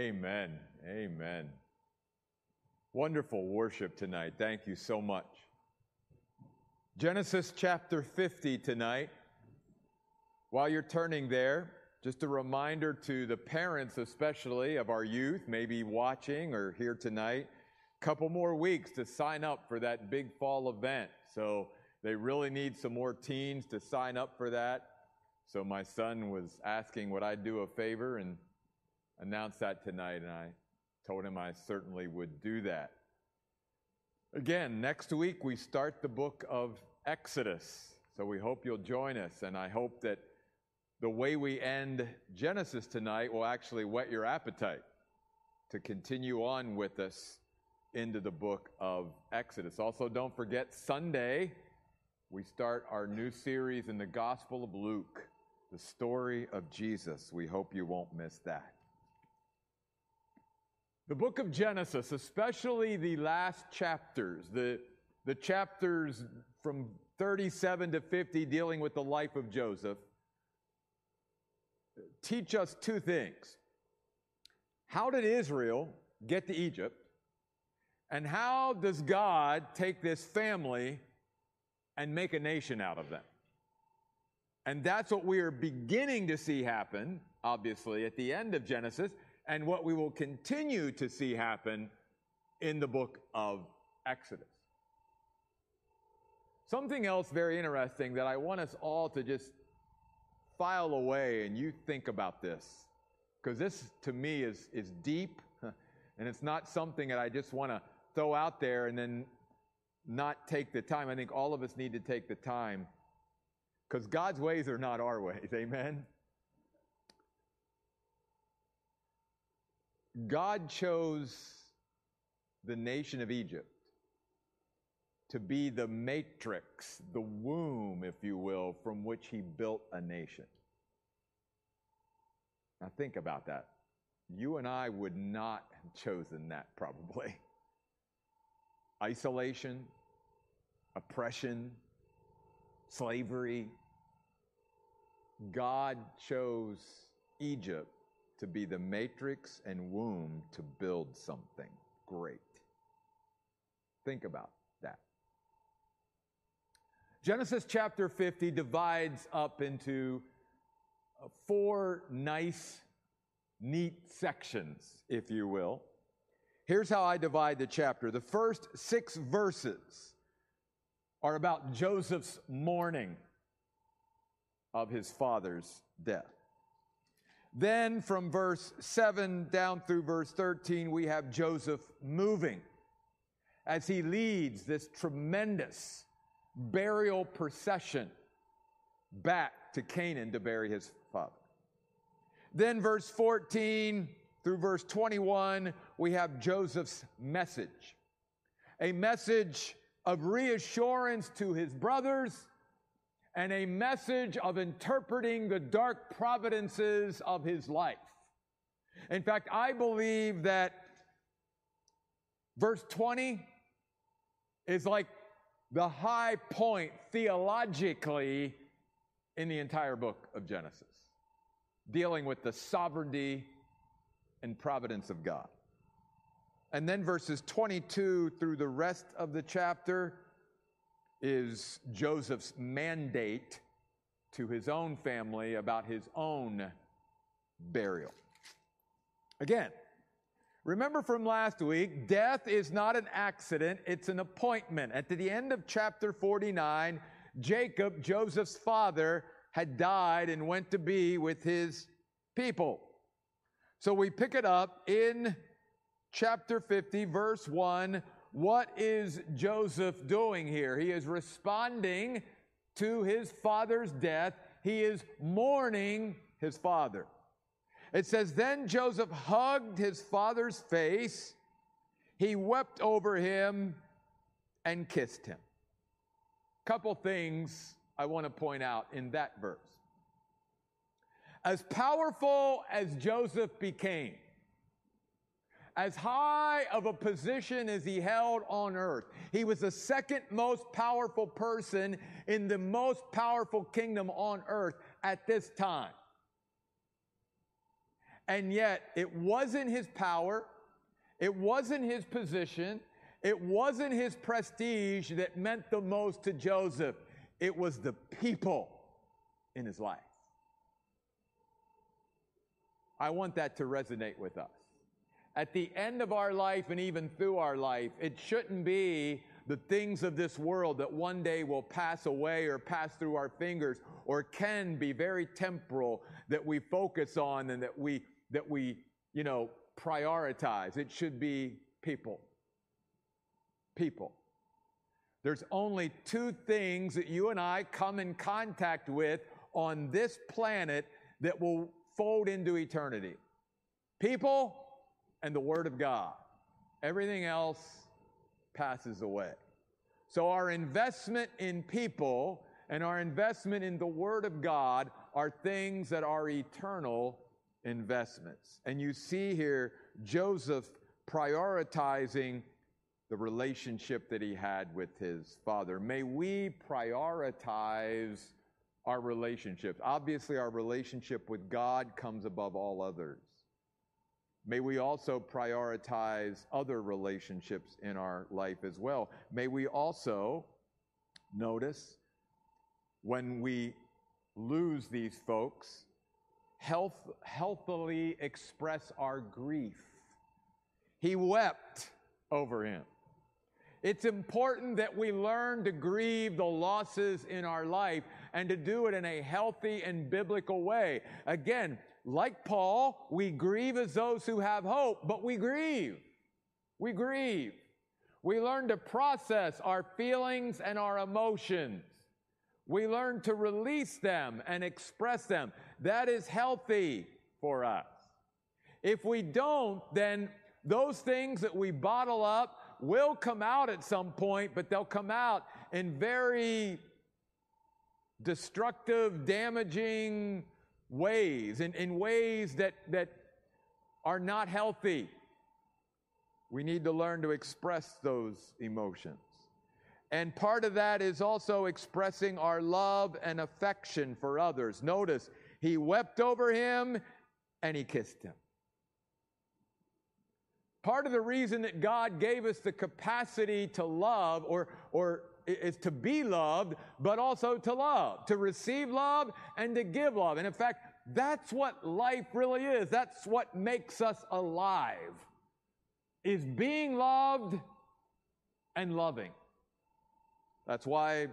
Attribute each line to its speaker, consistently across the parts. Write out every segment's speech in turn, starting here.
Speaker 1: Amen. Amen. Wonderful worship tonight. Thank you so much. Genesis chapter 50 tonight. While you're turning there, just a reminder to the parents, especially of our youth, maybe watching or here tonight, couple more weeks to sign up for that big fall event. So they really need some more teens to sign up for that. So my son was asking would I do a favor and announce that tonight, and I told him I certainly would do that. Again, next week we start the book of Exodus. So we hope you'll join us, and I hope that the way we end Genesis tonight will actually whet your appetite to continue on with us into the book of Exodus. Also, don't forget Sunday, we start our new series in the Gospel of Luke, the story of Jesus. We hope you won't miss that. The book of Genesis, especially the last chapters, the, the chapters from 37 to 50 dealing with the life of Joseph, teach us two things. How did Israel get to Egypt? And how does God take this family and make a nation out of them? And that's what we are beginning to see happen, obviously, at the end of Genesis, and what we will continue to see happen in the book of Exodus. Something else very interesting that I want us all to just file away and you think about this, because this to me is, is deep and it's not something that I just want to throw out there and then not take the time. I think all of us need to take the time because God's ways are not our ways. Amen. God chose the nation of Egypt to be the matrix, the womb, if you will, from which he built a nation. Now, think about that. You and I would not have chosen that, probably. Isolation, oppression, slavery. God chose Egypt to be the matrix and womb to build something great. Think about that. Genesis chapter 50 divides up into uh, four nice, neat sections, if you will. Here's how I divide the chapter. The first six verses are about Joseph's mourning of his father's death. Then from verse 7 down through verse 13, we have Joseph moving as he leads this tremendous burial procession back to Canaan to bury his father. Then, verse 14 through verse 21, we have Joseph's message a message of reassurance to his brothers and a message of interpreting the dark providences of his life. In fact, I believe that verse 20 is like the high point theologically in the entire book of Genesis, dealing with the sovereignty and providence of God. And then verses 22 through the rest of the chapter is Joseph's mandate to his own family about his own burial. Again, Remember from last week, death is not an accident, it's an appointment. At the end of chapter 49, Jacob, Joseph's father, had died and went to be with his people. So we pick it up in chapter 50, verse 1. What is Joseph doing here? He is responding to his father's death, he is mourning his father. It says, Then Joseph hugged his father's face, he wept over him, and kissed him. Couple things I want to point out in that verse. As powerful as Joseph became, as high of a position as he held on earth. He was the second most powerful person in the most powerful kingdom on earth at this time. And yet, it wasn't his power, it wasn't his position, it wasn't his prestige that meant the most to Joseph. It was the people in his life. I want that to resonate with us. At the end of our life and even through our life, it shouldn't be the things of this world that one day will pass away or pass through our fingers or can be very temporal that we focus on and that we that we, you know, prioritize. It should be people. People. There's only two things that you and I come in contact with on this planet that will fold into eternity people and the Word of God. Everything else passes away. So, our investment in people and our investment in the Word of God are things that are eternal investments. And you see here Joseph prioritizing the relationship that he had with his father. May we prioritize our relationships. Obviously, our relationship with God comes above all others. May we also prioritize other relationships in our life as well. May we also notice when we lose these folks, health, healthily express our grief. He wept over him. It's important that we learn to grieve the losses in our life and to do it in a healthy and biblical way. Again, like Paul, we grieve as those who have hope, but we grieve. We grieve. We learn to process our feelings and our emotions. We learn to release them and express them. That is healthy for us. If we don't, then those things that we bottle up will come out at some point, but they'll come out in very destructive, damaging ways, in, in ways that, that are not healthy. We need to learn to express those emotions. And part of that is also expressing our love and affection for others. Notice, he wept over him and he kissed him. Part of the reason that God gave us the capacity to love or, or is to be loved, but also to love, to receive love and to give love. And in fact, that's what life really is. That's what makes us alive. Is being loved and loving. That's why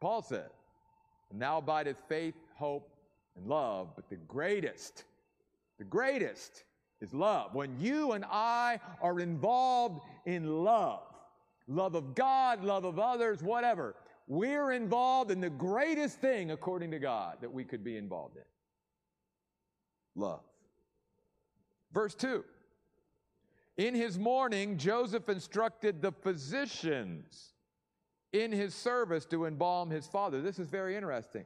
Speaker 1: Paul said, Now abideth faith, hope, and love, but the greatest, the greatest is love. When you and I are involved in love, love of God, love of others, whatever, we're involved in the greatest thing, according to God, that we could be involved in love. Verse 2 In his mourning, Joseph instructed the physicians in his service to embalm his father. This is very interesting.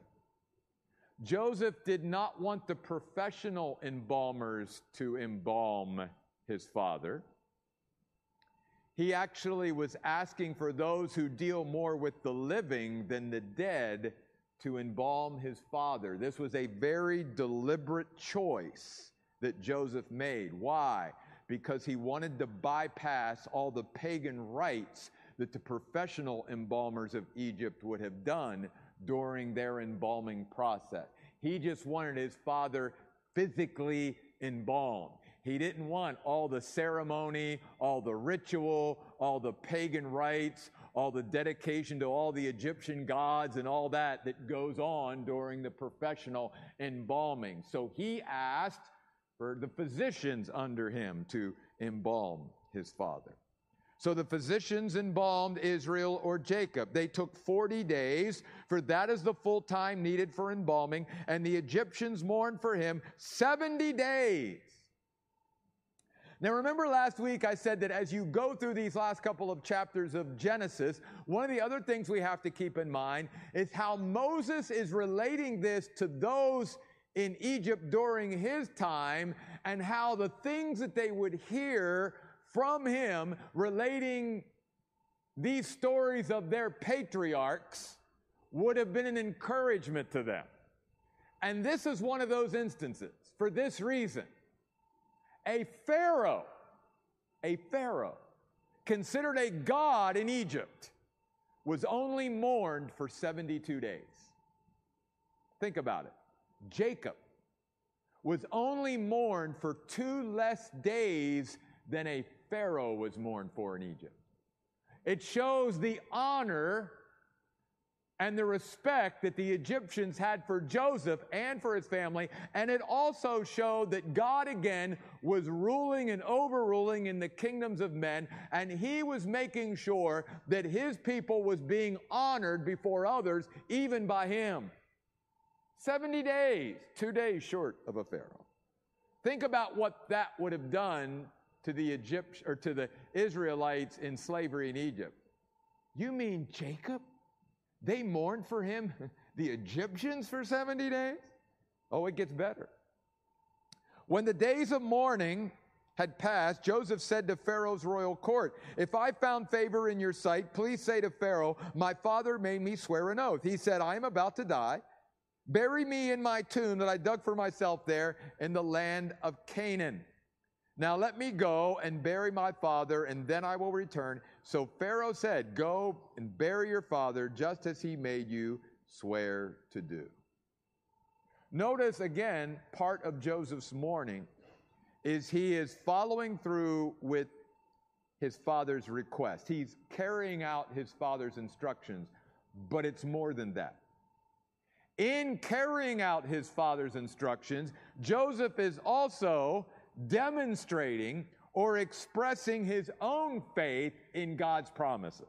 Speaker 1: Joseph did not want the professional embalmers to embalm his father. He actually was asking for those who deal more with the living than the dead to embalm his father. This was a very deliberate choice that Joseph made. Why? Because he wanted to bypass all the pagan rites that the professional embalmers of Egypt would have done during their embalming process. He just wanted his father physically embalmed. He didn't want all the ceremony, all the ritual, all the pagan rites, all the dedication to all the Egyptian gods and all that that goes on during the professional embalming. So he asked for the physicians under him to embalm his father. So the physicians embalmed Israel or Jacob. They took 40 days, for that is the full time needed for embalming, and the Egyptians mourned for him 70 days. Now, remember last week I said that as you go through these last couple of chapters of Genesis, one of the other things we have to keep in mind is how Moses is relating this to those in Egypt during his time and how the things that they would hear from him relating these stories of their patriarchs would have been an encouragement to them. And this is one of those instances for this reason. A Pharaoh, a Pharaoh, considered a god in Egypt, was only mourned for 72 days. Think about it. Jacob was only mourned for two less days than a Pharaoh was mourned for in Egypt. It shows the honor and the respect that the Egyptians had for Joseph and for his family. And it also showed that God again was ruling and overruling in the kingdoms of men. And he was making sure that his people was being honored before others, even by him. 70 days, two days short of a Pharaoh. Think about what that would have done to the Egypt or to the Israelites in slavery in Egypt. You mean Jacob? They mourned for him, the Egyptians, for 70 days? Oh, it gets better. When the days of mourning had passed, Joseph said to Pharaoh's royal court, If I found favor in your sight, please say to Pharaoh, My father made me swear an oath. He said, I am about to die. Bury me in my tomb that I dug for myself there in the land of Canaan. Now let me go and bury my father, and then I will return. So Pharaoh said, Go and bury your father just as he made you swear to do. Notice again, part of Joseph's mourning is he is following through with his father's request. He's carrying out his father's instructions, but it's more than that. In carrying out his father's instructions, Joseph is also demonstrating or expressing his own faith in God's promises.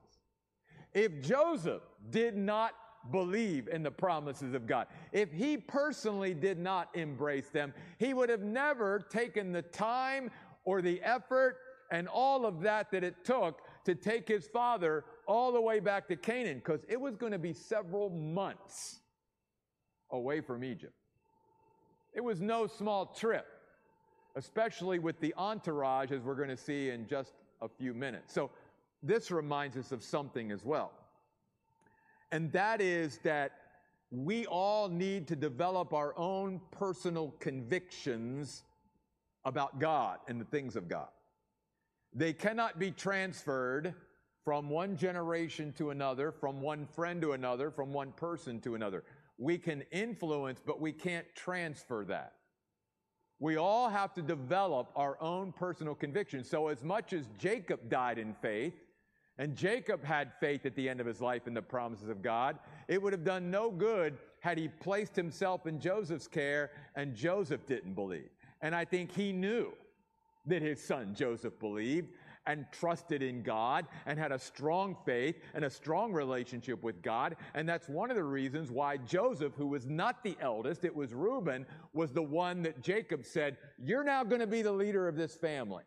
Speaker 1: If Joseph did not believe in the promises of God, if he personally did not embrace them, he would have never taken the time or the effort and all of that that it took to take his father all the way back to Canaan because it was going to be several months away from Egypt. It was no small trip especially with the entourage, as we're going to see in just a few minutes. So, this reminds us of something as well. And that is that we all need to develop our own personal convictions about God and the things of God. They cannot be transferred from one generation to another, from one friend to another, from one person to another. We can influence, but we can't transfer that. We all have to develop our own personal convictions. So, as much as Jacob died in faith, and Jacob had faith at the end of his life in the promises of God, it would have done no good had he placed himself in Joseph's care and Joseph didn't believe. And I think he knew that his son Joseph believed and trusted in God and had a strong faith and a strong relationship with God. And that's one of the reasons why Joseph, who was not the eldest, it was Reuben, was the one that Jacob said, You're now going to be the leader of this family.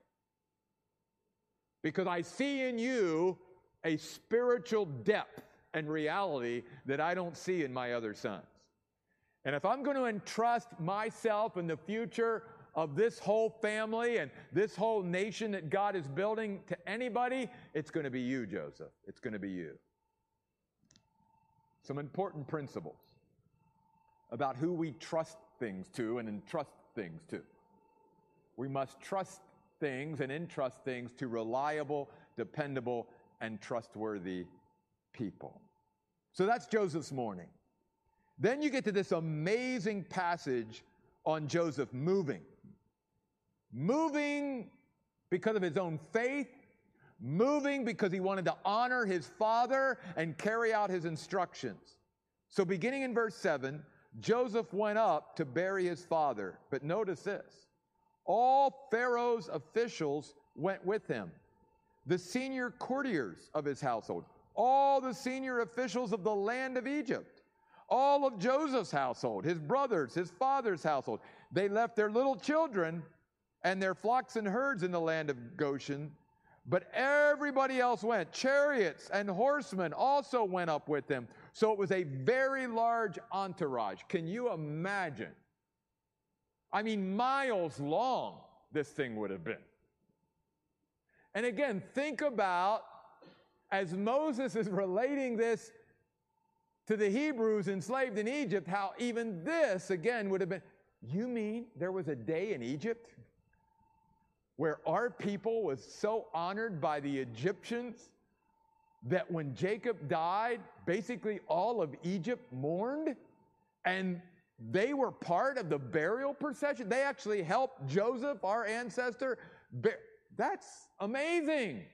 Speaker 1: Because I see in you a spiritual depth and reality that I don't see in my other sons. And if I'm going to entrust myself in the future of this whole family and this whole nation that God is building to anybody, it's going to be you, Joseph. It's going to be you. Some important principles about who we trust things to and entrust things to. We must trust things and entrust things to reliable, dependable, and trustworthy people. So that's Joseph's mourning. Then you get to this amazing passage on Joseph moving moving because of his own faith, moving because he wanted to honor his father and carry out his instructions. So, beginning in verse 7, Joseph went up to bury his father. But notice this all Pharaoh's officials went with him, the senior courtiers of his household, all the senior officials of the land of Egypt, all of Joseph's household, his brothers, his father's household. They left their little children and their flocks and herds in the land of Goshen. But everybody else went. Chariots and horsemen also went up with them. So it was a very large entourage. Can you imagine? I mean, miles long this thing would have been. And again, think about as Moses is relating this to the Hebrews enslaved in Egypt, how even this again would have been. You mean there was a day in Egypt where our people was so honored by the Egyptians that when Jacob died, basically all of Egypt mourned and they were part of the burial procession. They actually helped Joseph, our ancestor. That's amazing.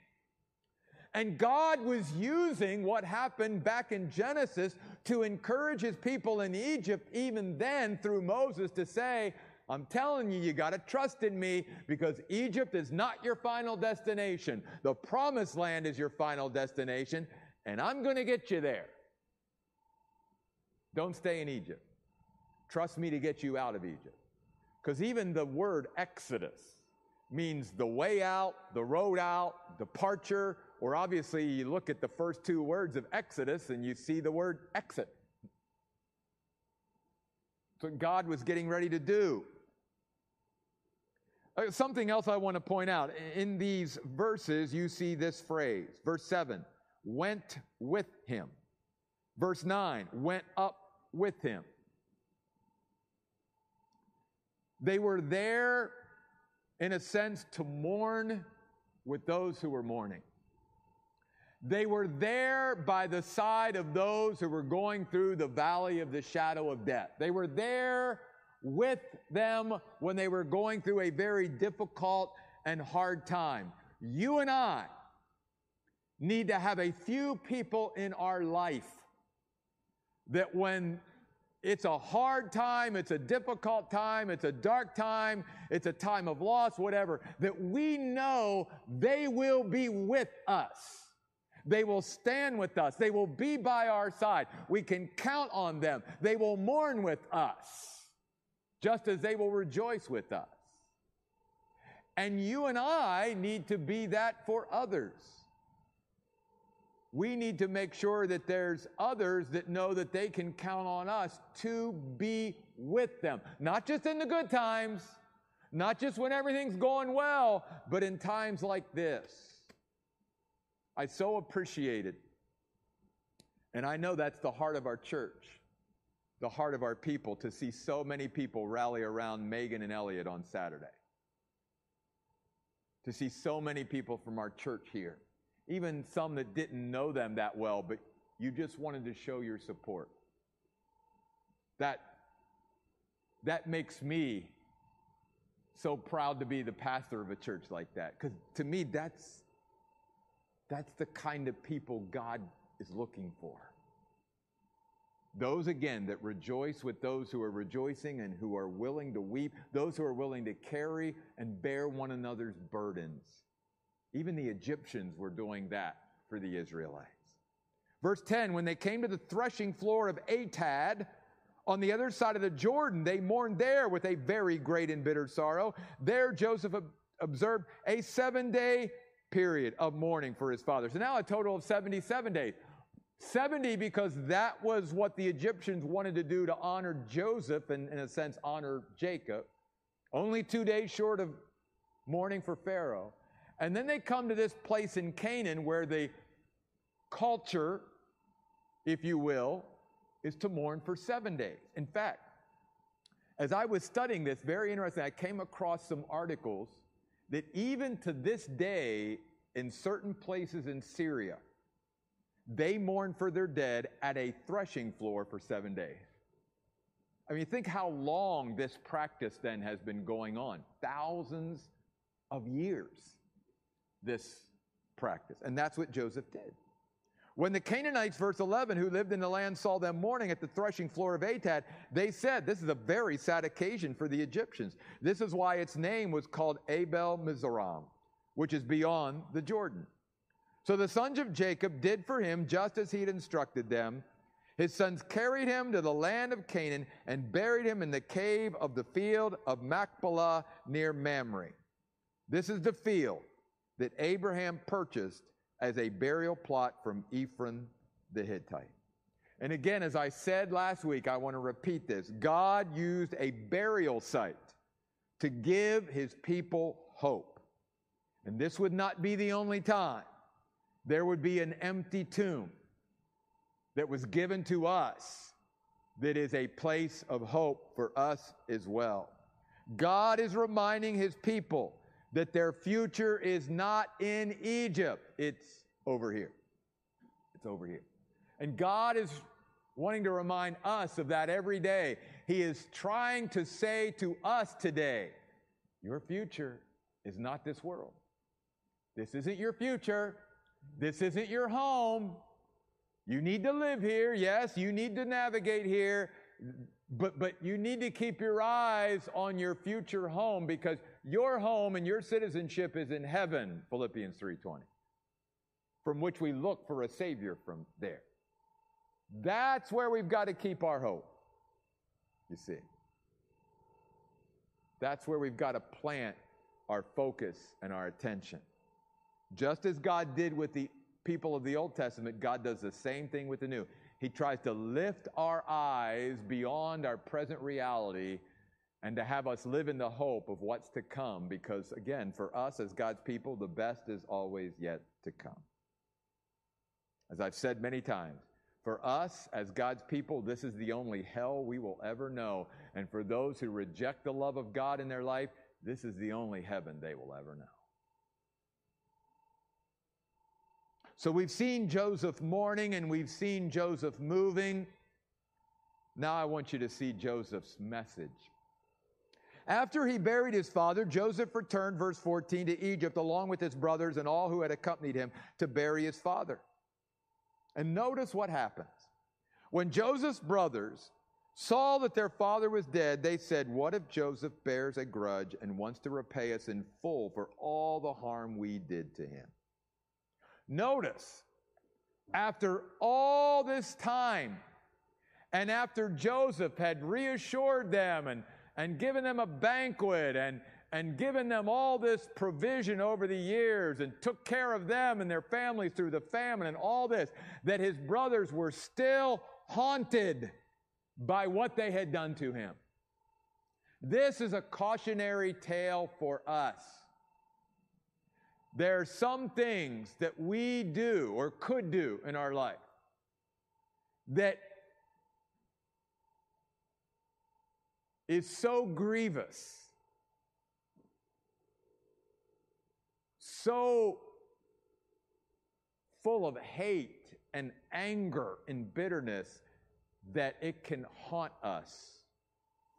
Speaker 1: And God was using what happened back in Genesis to encourage his people in Egypt, even then through Moses, to say, I'm telling you, you got to trust in me because Egypt is not your final destination. The promised land is your final destination, and I'm going to get you there. Don't stay in Egypt. Trust me to get you out of Egypt. Because even the word Exodus means the way out, the road out, departure, or obviously you look at the first two words of Exodus and you see the word exit. That's what God was getting ready to do. Uh, something else I want to point out. In these verses, you see this phrase. Verse 7 went with him. Verse 9 went up with him. They were there, in a sense, to mourn with those who were mourning. They were there by the side of those who were going through the valley of the shadow of death. They were there with them when they were going through a very difficult and hard time. You and I need to have a few people in our life that when it's a hard time, it's a difficult time, it's a dark time, it's a time of loss, whatever, that we know they will be with us. They will stand with us. They will be by our side. We can count on them. They will mourn with us just as they will rejoice with us. And you and I need to be that for others. We need to make sure that there's others that know that they can count on us to be with them. Not just in the good times, not just when everything's going well, but in times like this. I so appreciate it. And I know that's the heart of our church the heart of our people to see so many people rally around Megan and Elliot on Saturday. To see so many people from our church here, even some that didn't know them that well, but you just wanted to show your support. That, that makes me so proud to be the pastor of a church like that. Because to me, that's, that's the kind of people God is looking for. Those again that rejoice with those who are rejoicing and who are willing to weep, those who are willing to carry and bear one another's burdens. Even the Egyptians were doing that for the Israelites. Verse 10 When they came to the threshing floor of Atad, on the other side of the Jordan, they mourned there with a very great and bitter sorrow. There Joseph observed a seven day period of mourning for his father. So now a total of 77 days. 70 because that was what the Egyptians wanted to do to honor Joseph and, in a sense, honor Jacob. Only two days short of mourning for Pharaoh. And then they come to this place in Canaan where the culture, if you will, is to mourn for seven days. In fact, as I was studying this, very interesting, I came across some articles that even to this day, in certain places in Syria, they mourn for their dead at a threshing floor for seven days. I mean, think how long this practice then has been going on. Thousands of years, this practice. And that's what Joseph did. When the Canaanites, verse 11, who lived in the land saw them mourning at the threshing floor of Atad, they said, This is a very sad occasion for the Egyptians. This is why its name was called Abel Mizraim, which is beyond the Jordan. So the sons of Jacob did for him just as he had instructed them. His sons carried him to the land of Canaan and buried him in the cave of the field of Machpelah near Mamre. This is the field that Abraham purchased as a burial plot from Ephron the Hittite. And again, as I said last week, I want to repeat this God used a burial site to give his people hope. And this would not be the only time there would be an empty tomb that was given to us that is a place of hope for us as well. God is reminding his people that their future is not in Egypt, it's over here. It's over here. And God is wanting to remind us of that every day. He is trying to say to us today, your future is not this world. This isn't your future. This isn't your home. You need to live here. Yes, you need to navigate here. But, but you need to keep your eyes on your future home because your home and your citizenship is in heaven, Philippians 3:20. From which we look for a savior from there. That's where we've got to keep our hope. You see. That's where we've got to plant our focus and our attention. Just as God did with the people of the Old Testament, God does the same thing with the New. He tries to lift our eyes beyond our present reality and to have us live in the hope of what's to come because, again, for us as God's people, the best is always yet to come. As I've said many times, for us as God's people, this is the only hell we will ever know. And for those who reject the love of God in their life, this is the only heaven they will ever know. So we've seen Joseph mourning and we've seen Joseph moving. Now I want you to see Joseph's message. After he buried his father, Joseph returned, verse 14, to Egypt along with his brothers and all who had accompanied him to bury his father. And notice what happens. When Joseph's brothers saw that their father was dead, they said, What if Joseph bears a grudge and wants to repay us in full for all the harm we did to him? Notice, after all this time, and after Joseph had reassured them and, and given them a banquet and, and given them all this provision over the years and took care of them and their families through the famine and all this, that his brothers were still haunted by what they had done to him. This is a cautionary tale for us. There are some things that we do or could do in our life that is so grievous, so full of hate and anger and bitterness that it can haunt us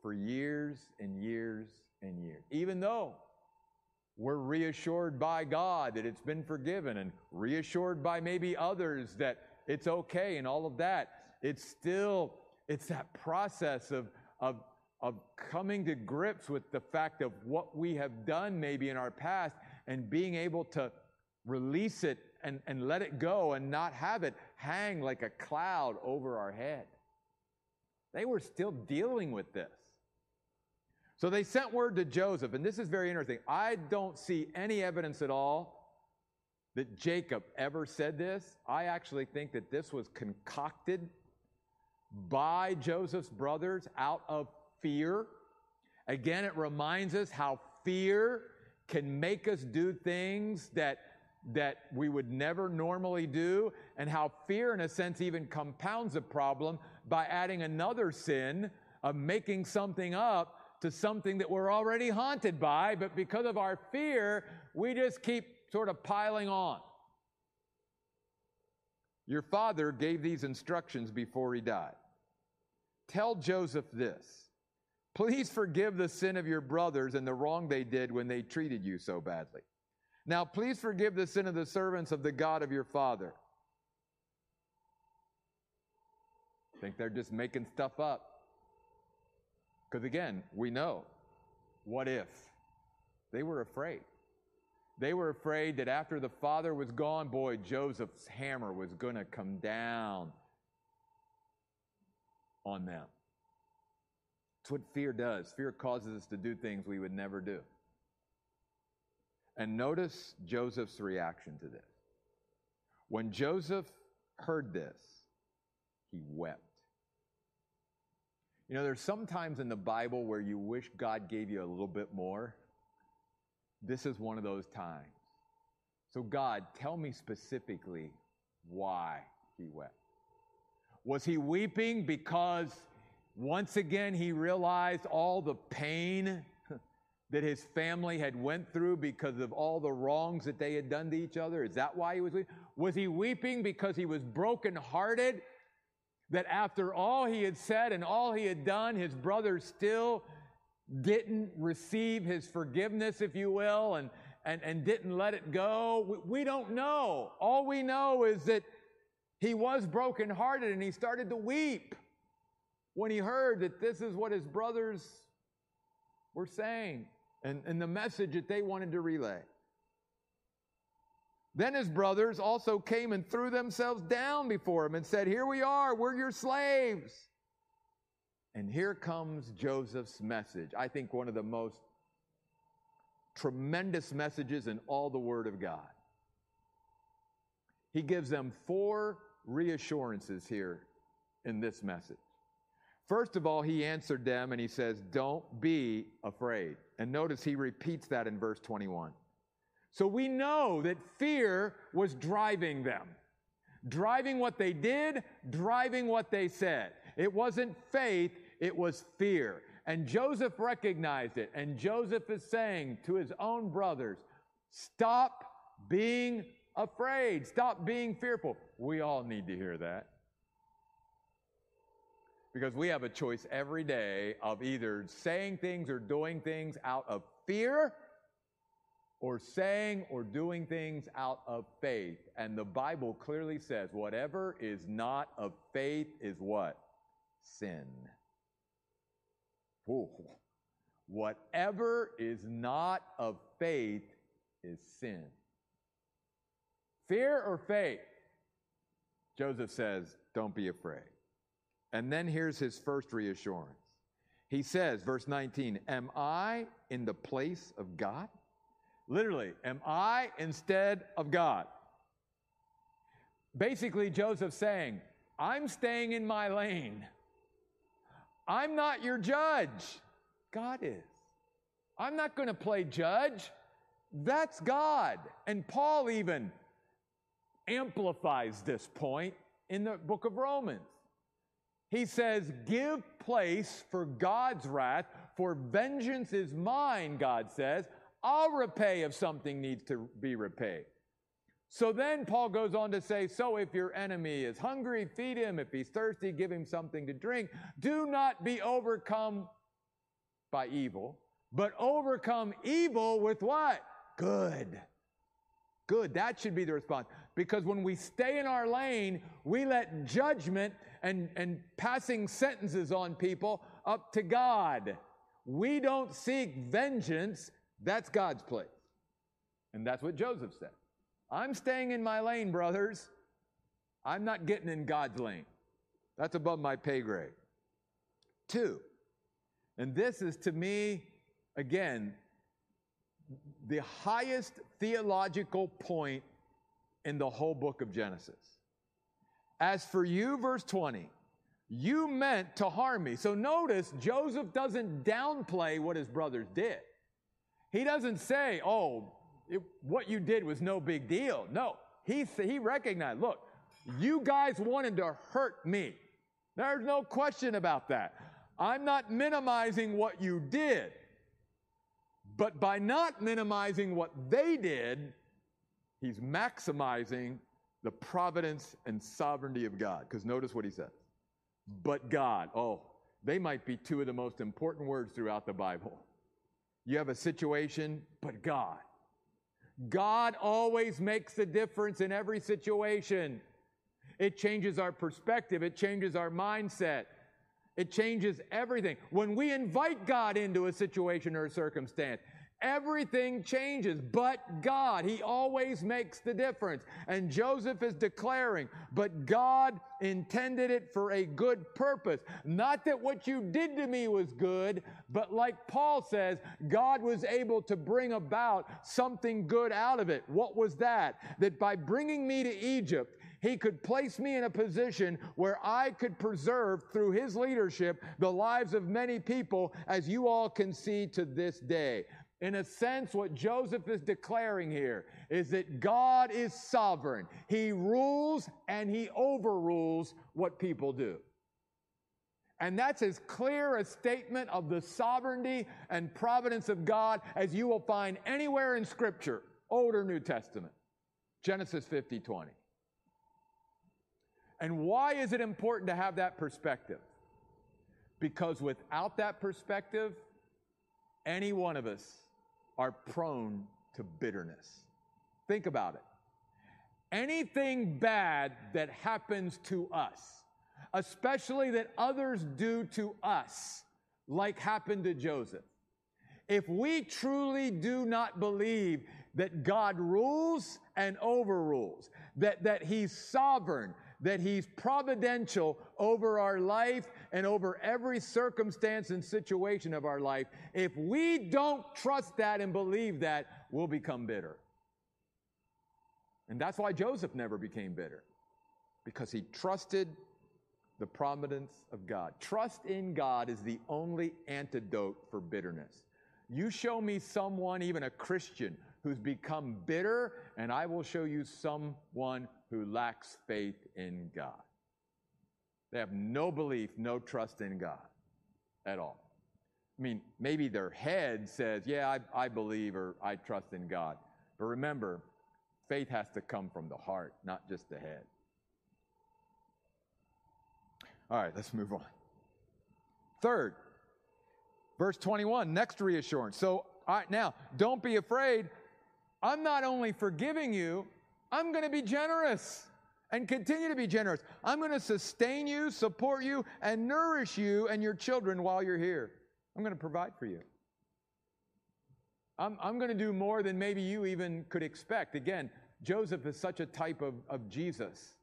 Speaker 1: for years and years and years. Even though we're reassured by God that it's been forgiven and reassured by maybe others that it's okay and all of that. It's still, it's that process of, of, of coming to grips with the fact of what we have done maybe in our past and being able to release it and, and let it go and not have it hang like a cloud over our head. They were still dealing with this. So they sent word to Joseph, and this is very interesting. I don't see any evidence at all that Jacob ever said this. I actually think that this was concocted by Joseph's brothers out of fear. Again, it reminds us how fear can make us do things that, that we would never normally do, and how fear, in a sense, even compounds a problem by adding another sin of making something up to something that we're already haunted by, but because of our fear, we just keep sort of piling on. Your father gave these instructions before he died. Tell Joseph this Please forgive the sin of your brothers and the wrong they did when they treated you so badly. Now, please forgive the sin of the servants of the God of your father. Think they're just making stuff up. Because again, we know what if? They were afraid. They were afraid that after the father was gone, boy, Joseph's hammer was going to come down on them. That's what fear does. Fear causes us to do things we would never do. And notice Joseph's reaction to this. When Joseph heard this, he wept. You know, there's sometimes in the Bible where you wish God gave you a little bit more. This is one of those times. So, God, tell me specifically why he wept. Was he weeping because once again he realized all the pain that his family had went through because of all the wrongs that they had done to each other? Is that why he was weeping? Was he weeping because he was brokenhearted that after all he had said and all he had done, his brothers still didn't receive his forgiveness, if you will, and, and, and didn't let it go? We, we don't know. All we know is that he was brokenhearted and he started to weep when he heard that this is what his brothers were saying and, and the message that they wanted to relay. Then his brothers also came and threw themselves down before him and said, Here we are, we're your slaves. And here comes Joseph's message. I think one of the most tremendous messages in all the Word of God. He gives them four reassurances here in this message. First of all, he answered them and he says, Don't be afraid. And notice he repeats that in verse 21. So we know that fear was driving them, driving what they did, driving what they said. It wasn't faith, it was fear. And Joseph recognized it. And Joseph is saying to his own brothers, Stop being afraid, stop being fearful. We all need to hear that. Because we have a choice every day of either saying things or doing things out of fear or saying or doing things out of faith. And the Bible clearly says whatever is not of faith is what? Sin. Ooh. Whatever is not of faith is sin. Fear or faith? Joseph says, don't be afraid. And then here's his first reassurance. He says, verse 19, Am I in the place of God? Literally, am I instead of God? Basically, Joseph saying, I'm staying in my lane. I'm not your judge. God is. I'm not going to play judge. That's God. And Paul even amplifies this point in the book of Romans. He says, Give place for God's wrath, for vengeance is mine, God says. I'll repay if something needs to be repaid. So then Paul goes on to say, So if your enemy is hungry, feed him. If he's thirsty, give him something to drink. Do not be overcome by evil, but overcome evil with what? Good. Good. That should be the response. Because when we stay in our lane, we let judgment and, and passing sentences on people up to God. We don't seek vengeance. That's God's place. And that's what Joseph said. I'm staying in my lane, brothers. I'm not getting in God's lane. That's above my pay grade. Two, and this is to me, again, the highest theological point in the whole book of Genesis. As for you, verse 20, you meant to harm me. So notice Joseph doesn't downplay what his brothers did. He doesn't say, oh, it, what you did was no big deal. No, he, he recognized, look, you guys wanted to hurt me. There's no question about that. I'm not minimizing what you did. But by not minimizing what they did, he's maximizing the providence and sovereignty of God. Because notice what he says. But God, oh, they might be two of the most important words throughout the Bible. You have a situation, but God. God always makes a difference in every situation. It changes our perspective, it changes our mindset, it changes everything. When we invite God into a situation or a circumstance, everything changes but God. He always makes the difference. And Joseph is declaring, but God intended it for a good purpose. Not that what you did to me was good, but like Paul says, God was able to bring about something good out of it. What was that? That by bringing me to Egypt, he could place me in a position where I could preserve through his leadership the lives of many people, as you all can see to this day. In a sense, what Joseph is declaring here is that God is sovereign. He rules and he overrules what people do. And that's as clear a statement of the sovereignty and providence of God as you will find anywhere in Scripture, Old or New Testament. Genesis 50 20. And why is it important to have that perspective? Because without that perspective, any one of us are prone to bitterness. Think about it. Anything bad that happens to us, especially that others do to us, like happened to Joseph, if we truly do not believe that God rules and overrules, that, that He's sovereign, that He's providential over our life and over every circumstance and situation of our life, if we don't trust that and believe that, we'll become bitter. And that's why Joseph never became bitter, because he trusted the providence of God. Trust in God is the only antidote for bitterness. You show me someone, even a Christian, who's become bitter, and I will show you someone who lacks faith in God. They have no belief, no trust in God at all. I mean, maybe their head says, Yeah, I, I believe or I trust in God. But remember, faith has to come from the heart, not just the head. All right, let's move on. Third, verse 21, next reassurance. So, all right, now, don't be afraid. I'm not only forgiving you, I'm going to be generous and continue to be generous. I'm going to sustain you, support you, and nourish you and your children while you're here. I'm going to provide for you. I'm, I'm going to do more than maybe you even could expect. Again, Joseph is such a type of, of Jesus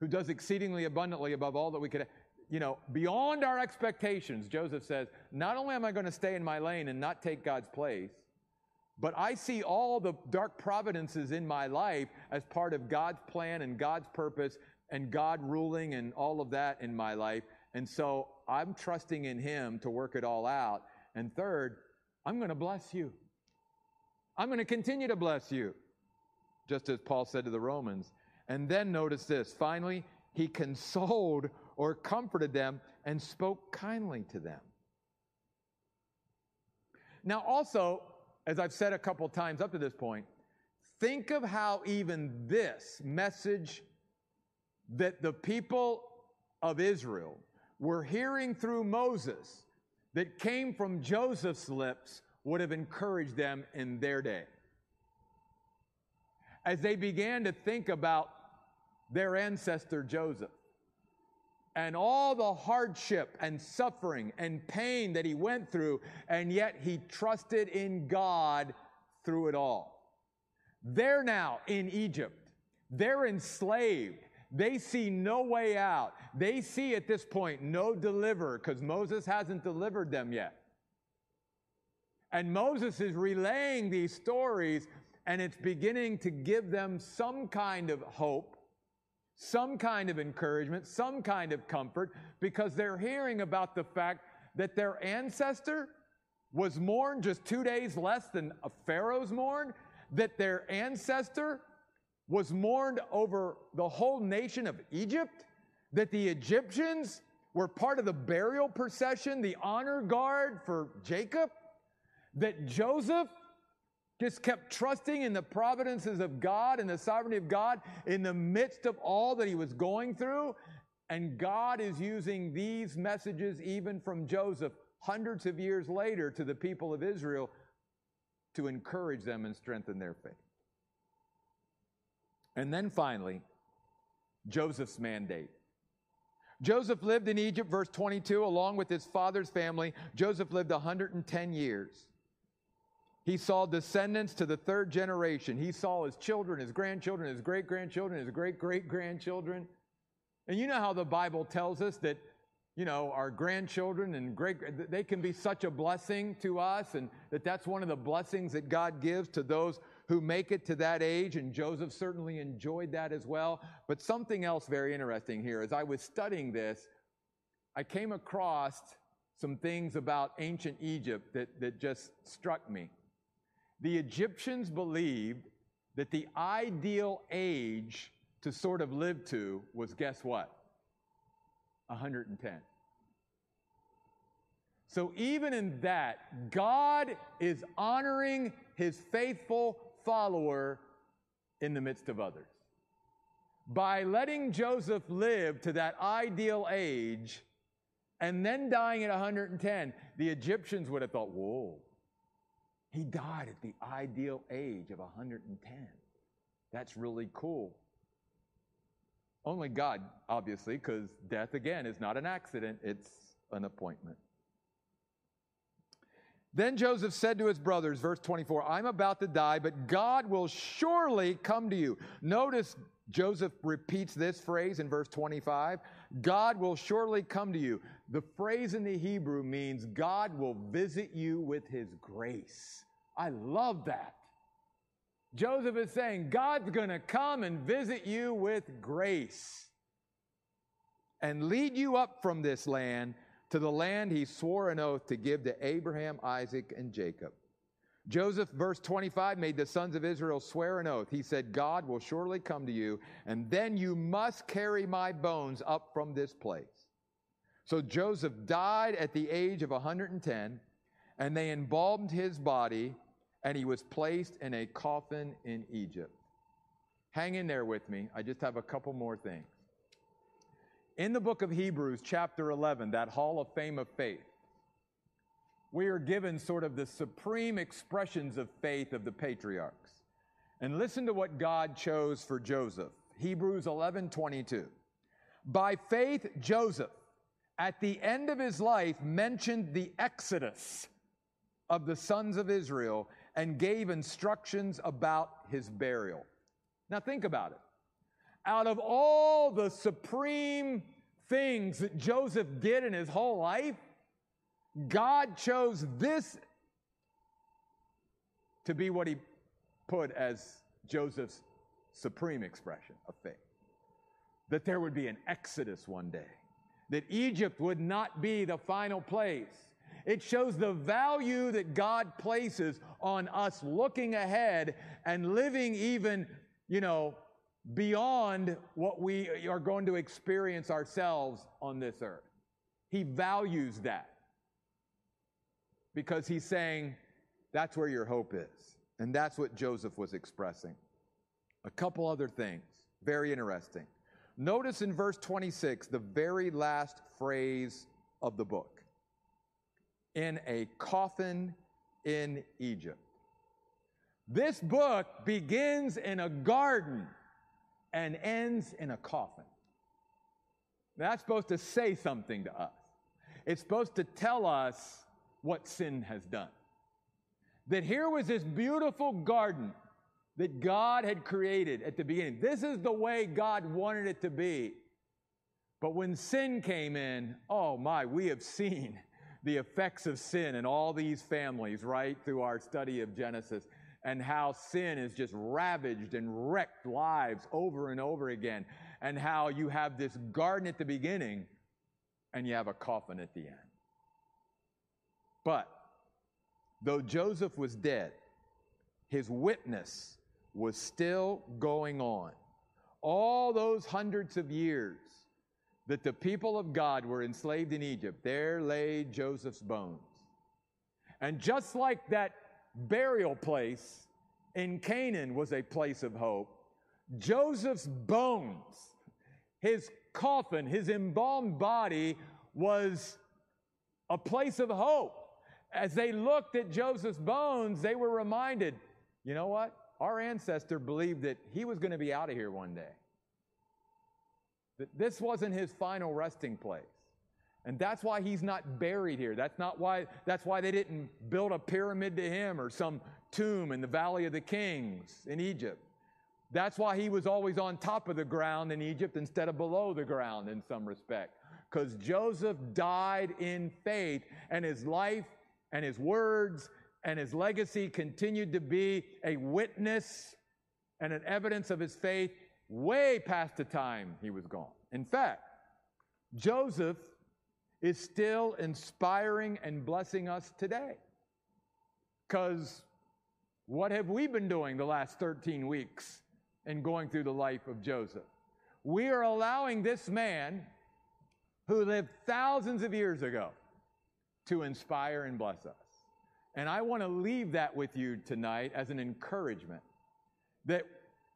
Speaker 1: who does exceedingly abundantly above all that we could, you know, beyond our expectations. Joseph says, Not only am I going to stay in my lane and not take God's place, but I see all the dark providences in my life as part of God's plan and God's purpose and God ruling and all of that in my life. And so I'm trusting in Him to work it all out. And third, I'm going to bless you. I'm going to continue to bless you, just as Paul said to the Romans. And then notice this finally, He consoled or comforted them and spoke kindly to them. Now, also, as I've said a couple times up to this point, think of how even this message that the people of Israel were hearing through Moses that came from Joseph's lips would have encouraged them in their day. As they began to think about their ancestor Joseph and all the hardship and suffering and pain that he went through, and yet he trusted in God through it all. They're now in Egypt. They're enslaved. They see no way out. They see at this point no deliverer because Moses hasn't delivered them yet. And Moses is relaying these stories, and it's beginning to give them some kind of hope some kind of encouragement, some kind of comfort, because they're hearing about the fact that their ancestor was mourned just two days less than a Pharaoh's mourned, that their ancestor was mourned over the whole nation of Egypt, that the Egyptians were part of the burial procession, the honor guard for Jacob, that Joseph just kept trusting in the providences of God and the sovereignty of God in the midst of all that he was going through. And God is using these messages, even from Joseph, hundreds of years later, to the people of Israel to encourage them and strengthen their faith. And then finally, Joseph's mandate. Joseph lived in Egypt, verse 22, along with his father's family. Joseph lived 110 years. He saw descendants to the third generation. He saw his children, his grandchildren, his great grandchildren, his great great grandchildren. And you know how the Bible tells us that, you know, our grandchildren and great, they can be such a blessing to us, and that that's one of the blessings that God gives to those who make it to that age. And Joseph certainly enjoyed that as well. But something else very interesting here as I was studying this, I came across some things about ancient Egypt that, that just struck me. The Egyptians believed that the ideal age to sort of live to was guess what? 110. So even in that, God is honoring his faithful follower in the midst of others. By letting Joseph live to that ideal age and then dying at 110, the Egyptians would have thought, whoa, he died at the ideal age of 110. That's really cool. Only God, obviously, because death, again, is not an accident, it's an appointment. Then Joseph said to his brothers, verse 24, I'm about to die, but God will surely come to you. Notice Joseph repeats this phrase in verse 25 God will surely come to you. The phrase in the Hebrew means God will visit you with his grace. I love that. Joseph is saying, God's going to come and visit you with grace and lead you up from this land to the land he swore an oath to give to Abraham, Isaac, and Jacob. Joseph, verse 25, made the sons of Israel swear an oath. He said, God will surely come to you, and then you must carry my bones up from this place. So Joseph died at the age of 110, and they embalmed his body, and he was placed in a coffin in Egypt. Hang in there with me. I just have a couple more things. In the book of Hebrews, chapter 11, that hall of fame of faith, we are given sort of the supreme expressions of faith of the patriarchs. And listen to what God chose for Joseph. Hebrews 11 22. By faith, Joseph, at the end of his life, mentioned the exodus of the sons of Israel and gave instructions about his burial. Now, think about it. Out of all the supreme things that Joseph did in his whole life, God chose this to be what he put as Joseph's supreme expression of faith. That there would be an exodus one day, that Egypt would not be the final place. It shows the value that God places on us looking ahead and living even, you know, beyond what we are going to experience ourselves on this earth. He values that because he's saying that's where your hope is. And that's what Joseph was expressing. A couple other things, very interesting. Notice in verse 26, the very last phrase of the book in a coffin in Egypt. This book begins in a garden and ends in a coffin. That's supposed to say something to us. It's supposed to tell us what sin has done. That here was this beautiful garden that God had created at the beginning. This is the way God wanted it to be. But when sin came in, oh my, we have seen the effects of sin in all these families, right, through our study of Genesis, and how sin has just ravaged and wrecked lives over and over again, and how you have this garden at the beginning and you have a coffin at the end. But though Joseph was dead, his witness was still going on. All those hundreds of years that the people of God were enslaved in Egypt, there lay Joseph's bones. And just like that burial place in Canaan was a place of hope, Joseph's bones, his coffin, his embalmed body was a place of hope as they looked at Joseph's bones, they were reminded, you know what? Our ancestor believed that he was going to be out of here one day. This wasn't his final resting place. And that's why he's not buried here. That's not why that's why they didn't build a pyramid to him or some tomb in the Valley of the Kings in Egypt. That's why he was always on top of the ground in Egypt instead of below the ground in some respect. Because Joseph died in faith and his life and his words and his legacy continued to be a witness and an evidence of his faith way past the time he was gone. In fact, Joseph is still inspiring and blessing us today. Because what have we been doing the last 13 weeks in going through the life of Joseph? We are allowing this man who lived thousands of years ago to inspire and bless us. And I want to leave that with you tonight as an encouragement that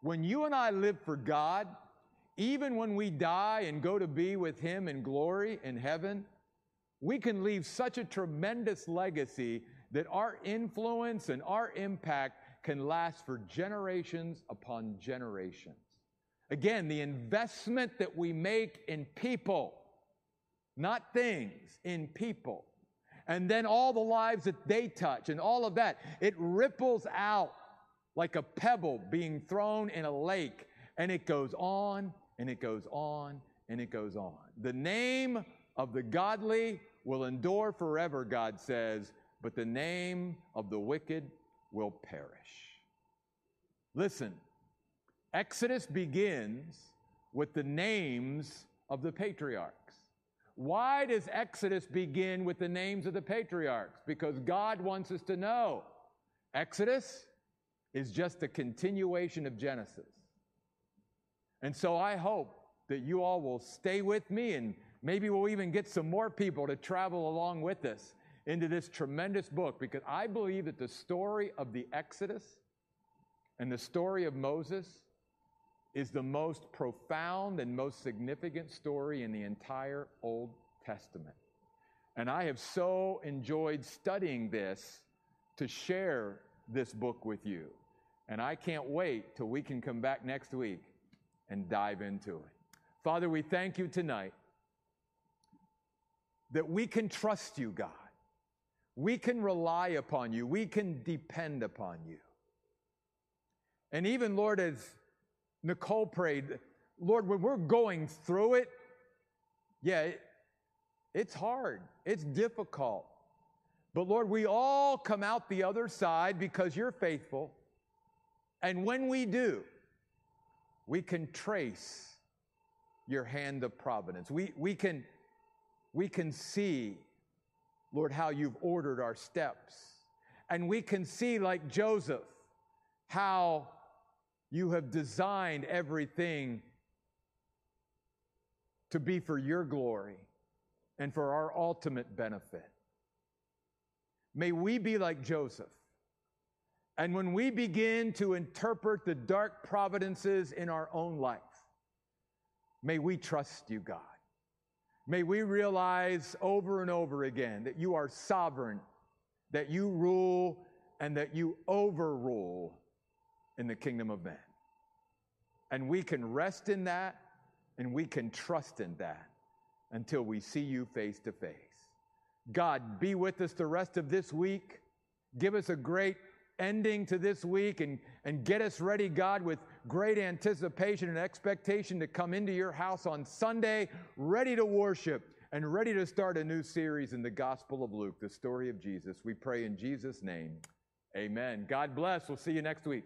Speaker 1: when you and I live for God, even when we die and go to be with Him in glory in heaven, we can leave such a tremendous legacy that our influence and our impact can last for generations upon generations. Again, the investment that we make in people, not things, in people, and then all the lives that they touch and all of that, it ripples out like a pebble being thrown in a lake, and it goes on and it goes on and it goes on. The name of the godly will endure forever, God says, but the name of the wicked will perish. Listen, Exodus begins with the names of the patriarchs. Why does Exodus begin with the names of the patriarchs? Because God wants us to know Exodus is just a continuation of Genesis. And so I hope that you all will stay with me and maybe we'll even get some more people to travel along with us into this tremendous book because I believe that the story of the Exodus and the story of Moses is the most profound and most significant story in the entire Old Testament. And I have so enjoyed studying this to share this book with you. And I can't wait till we can come back next week and dive into it. Father, we thank you tonight that we can trust you, God. We can rely upon you. We can depend upon you. And even, Lord, as Nicole prayed, Lord, when we're going through it, yeah, it, it's hard, it's difficult. But Lord, we all come out the other side because you're faithful. And when we do, we can trace your hand of providence. We, we, can, we can see, Lord, how you've ordered our steps. And we can see, like Joseph, how you have designed everything to be for your glory and for our ultimate benefit. May we be like Joseph. And when we begin to interpret the dark providences in our own life, may we trust you, God. May we realize over and over again that you are sovereign, that you rule, and that you overrule in the kingdom of man. And we can rest in that and we can trust in that until we see you face to face. God, be with us the rest of this week. Give us a great ending to this week and, and get us ready, God, with great anticipation and expectation to come into your house on Sunday, ready to worship and ready to start a new series in the Gospel of Luke, the story of Jesus. We pray in Jesus' name. Amen. God bless. We'll see you next week.